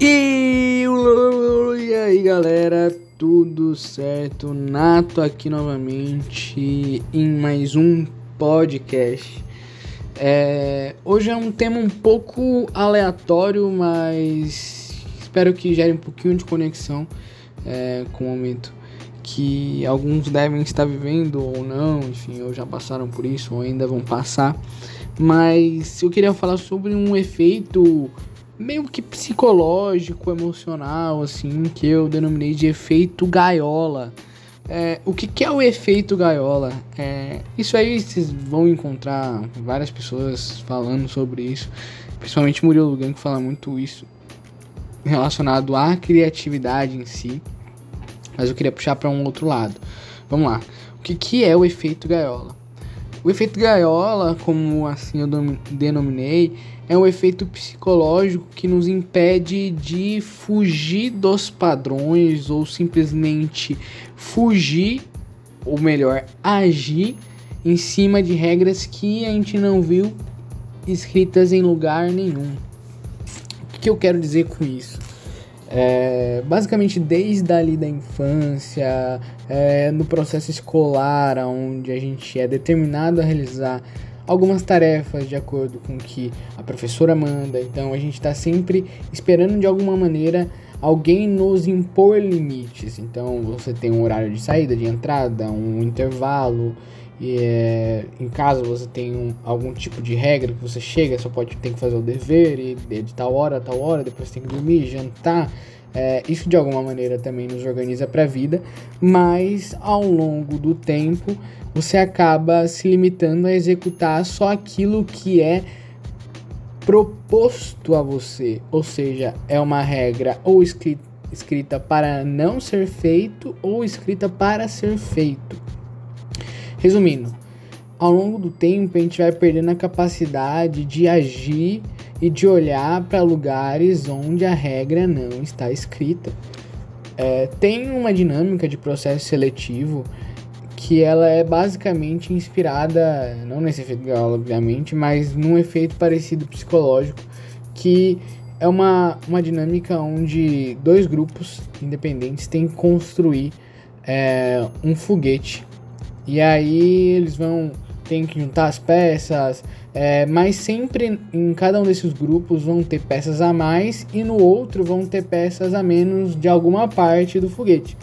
E, e aí galera, tudo certo? Nato aqui novamente em mais um podcast. É, hoje é um tema um pouco aleatório, mas espero que gere um pouquinho de conexão é, com o momento que alguns devem estar vivendo ou não, enfim, ou já passaram por isso ou ainda vão passar. Mas eu queria falar sobre um efeito meio que psicológico, emocional, assim, que eu denominei de efeito gaiola. É, o que, que, é o efeito gaiola? É, isso aí vocês vão encontrar várias pessoas falando sobre isso, principalmente Murilo Lugan que fala muito isso relacionado à criatividade em si. Mas eu queria puxar para um outro lado. Vamos lá. O que, que é o efeito gaiola? O efeito gaiola, como assim eu denominei, é um efeito psicológico que nos impede de fugir dos padrões ou simplesmente fugir, ou melhor, agir em cima de regras que a gente não viu escritas em lugar nenhum. O que eu quero dizer com isso? É, basicamente desde ali da infância, é, no processo escolar, onde a gente é determinado a realizar algumas tarefas de acordo com o que a professora manda, então a gente está sempre esperando de alguma maneira alguém nos impor limites. Então você tem um horário de saída, de entrada, um intervalo. E é, em caso você tem um, algum tipo de regra que você chega, só pode tem que fazer o dever e de tal hora a tal hora, depois tem que dormir, jantar. É, isso de alguma maneira também nos organiza para a vida, mas ao longo do tempo você acaba se limitando a executar só aquilo que é proposto a você, ou seja, é uma regra ou escrita, escrita para não ser feito ou escrita para ser feito. Resumindo, ao longo do tempo a gente vai perdendo a capacidade de agir e de olhar para lugares onde a regra não está escrita. É, tem uma dinâmica de processo seletivo que ela é basicamente inspirada, não nesse efeito Gauss, obviamente, mas num efeito parecido psicológico, que é uma, uma dinâmica onde dois grupos independentes têm que construir é, um foguete e aí eles vão ter que juntar as peças, é, mas sempre em cada um desses grupos vão ter peças a mais e no outro vão ter peças a menos de alguma parte do foguete.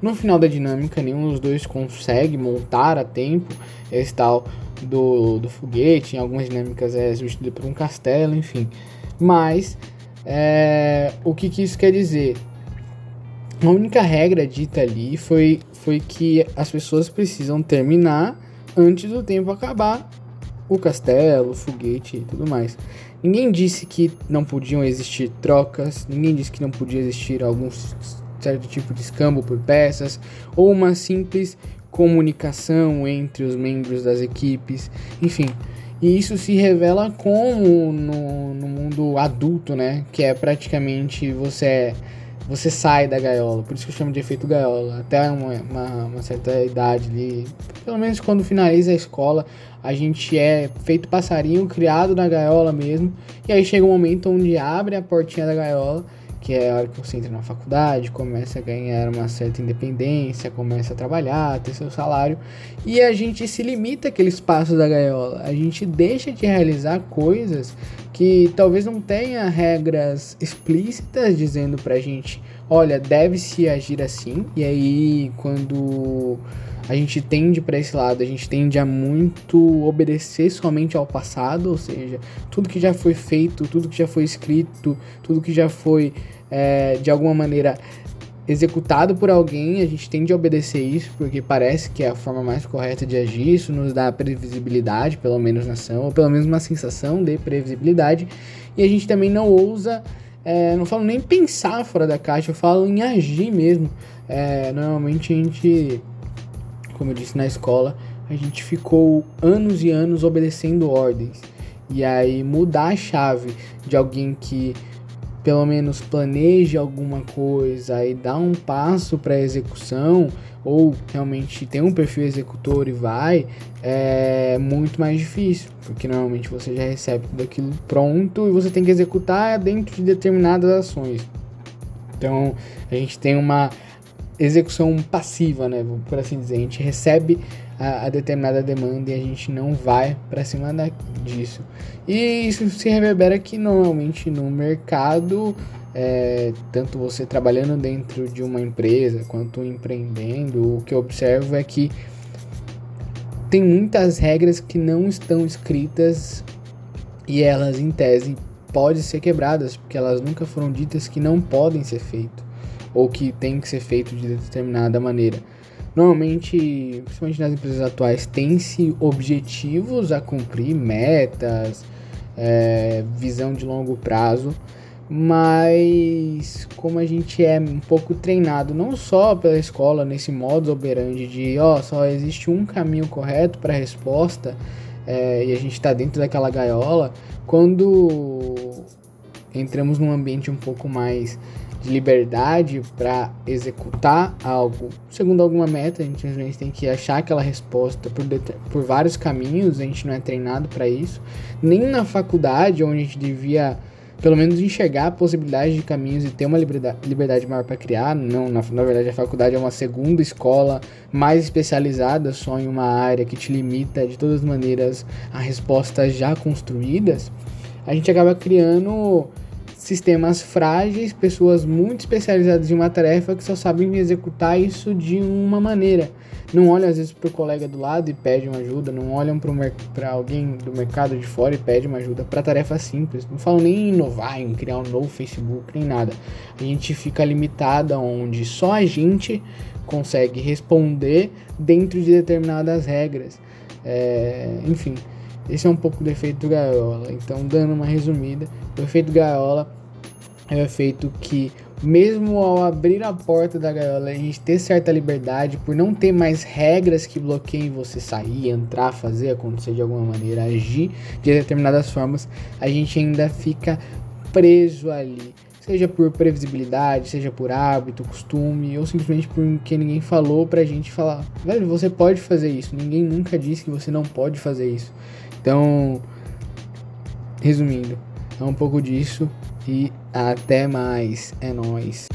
No final da dinâmica, nenhum dos dois consegue montar a tempo esse tal do, do foguete. Em algumas dinâmicas é substituído por um castelo, enfim. Mas é, o que, que isso quer dizer? A única regra dita ali foi foi que as pessoas precisam terminar antes do tempo acabar o castelo, o foguete e tudo mais. Ninguém disse que não podiam existir trocas, ninguém disse que não podia existir algum certo tipo de escambo por peças ou uma simples comunicação entre os membros das equipes, enfim. E isso se revela como no, no mundo adulto, né? Que é praticamente você é você sai da gaiola. Por isso que eu chamo de efeito gaiola. Até uma, uma, uma, certa idade ali, pelo menos quando finaliza a escola, a gente é feito passarinho, criado na gaiola mesmo. E aí chega um momento onde abre a portinha da gaiola, que é a hora que você entra na faculdade, começa a ganhar uma certa independência, começa a trabalhar, ter seu salário. E a gente se limita àquele espaço da gaiola. A gente deixa de realizar coisas que talvez não tenha regras explícitas dizendo pra gente, olha, deve-se agir assim. E aí, quando a gente tende para esse lado, a gente tende a muito obedecer somente ao passado, ou seja, tudo que já foi feito, tudo que já foi escrito, tudo que já foi é, de alguma maneira executado por alguém, a gente tende a obedecer isso, porque parece que é a forma mais correta de agir, isso nos dá previsibilidade, pelo menos na ação, ou pelo menos uma sensação de previsibilidade, e a gente também não ousa, é, não falo nem pensar fora da caixa, eu falo em agir mesmo. É, normalmente a gente, como eu disse na escola, a gente ficou anos e anos obedecendo ordens, e aí mudar a chave de alguém que pelo menos planeje alguma coisa e dá um passo para execução ou realmente tem um perfil executor e vai, é muito mais difícil, porque normalmente você já recebe tudo aquilo pronto e você tem que executar dentro de determinadas ações. Então a gente tem uma execução passiva, né? Por assim dizer, a gente recebe a, a determinada demanda e a gente não vai para cima da, disso. E isso se reverbera aqui normalmente no mercado, é, tanto você trabalhando dentro de uma empresa quanto empreendendo. O que eu observo é que tem muitas regras que não estão escritas e elas, em tese, podem ser quebradas, porque elas nunca foram ditas que não podem ser feito ou que tem que ser feito de determinada maneira. Normalmente, principalmente nas empresas atuais, tem-se objetivos a cumprir, metas, é, visão de longo prazo, mas como a gente é um pouco treinado, não só pela escola, nesse modo operandi de ó, só existe um caminho correto para a resposta é, e a gente está dentro daquela gaiola, quando entramos num ambiente um pouco mais de liberdade para executar algo segundo alguma meta, a gente simplesmente tem que achar aquela resposta por, por vários caminhos, a gente não é treinado para isso. Nem na faculdade, onde a gente devia pelo menos enxergar a possibilidade de caminhos e ter uma liberdade, liberdade maior para criar. Não, na, na verdade, a faculdade é uma segunda escola mais especializada só em uma área que te limita de todas as maneiras a respostas já construídas. A gente acaba criando sistemas frágeis, pessoas muito especializadas em uma tarefa que só sabem executar isso de uma maneira. Não olham às vezes para o colega do lado e pedem ajuda, não olham para alguém do mercado de fora e pedem uma ajuda para tarefas simples. Não falam nem em inovar, em criar um novo Facebook, nem nada. A gente fica limitado onde só a gente consegue responder dentro de determinadas regras. É, enfim, esse é um pouco do efeito gaiola. Então, dando uma resumida, o efeito gaiola é o efeito que, mesmo ao abrir a porta da gaiola, a gente ter certa liberdade, por não ter mais regras que bloqueiem você sair, entrar, fazer, acontecer de alguma maneira, agir de determinadas formas, a gente ainda fica preso ali. Seja por previsibilidade, seja por hábito, costume, ou simplesmente porque ninguém falou pra gente falar, velho, você pode fazer isso. Ninguém nunca disse que você não pode fazer isso. Então, resumindo, é um pouco disso e até mais. É nóis.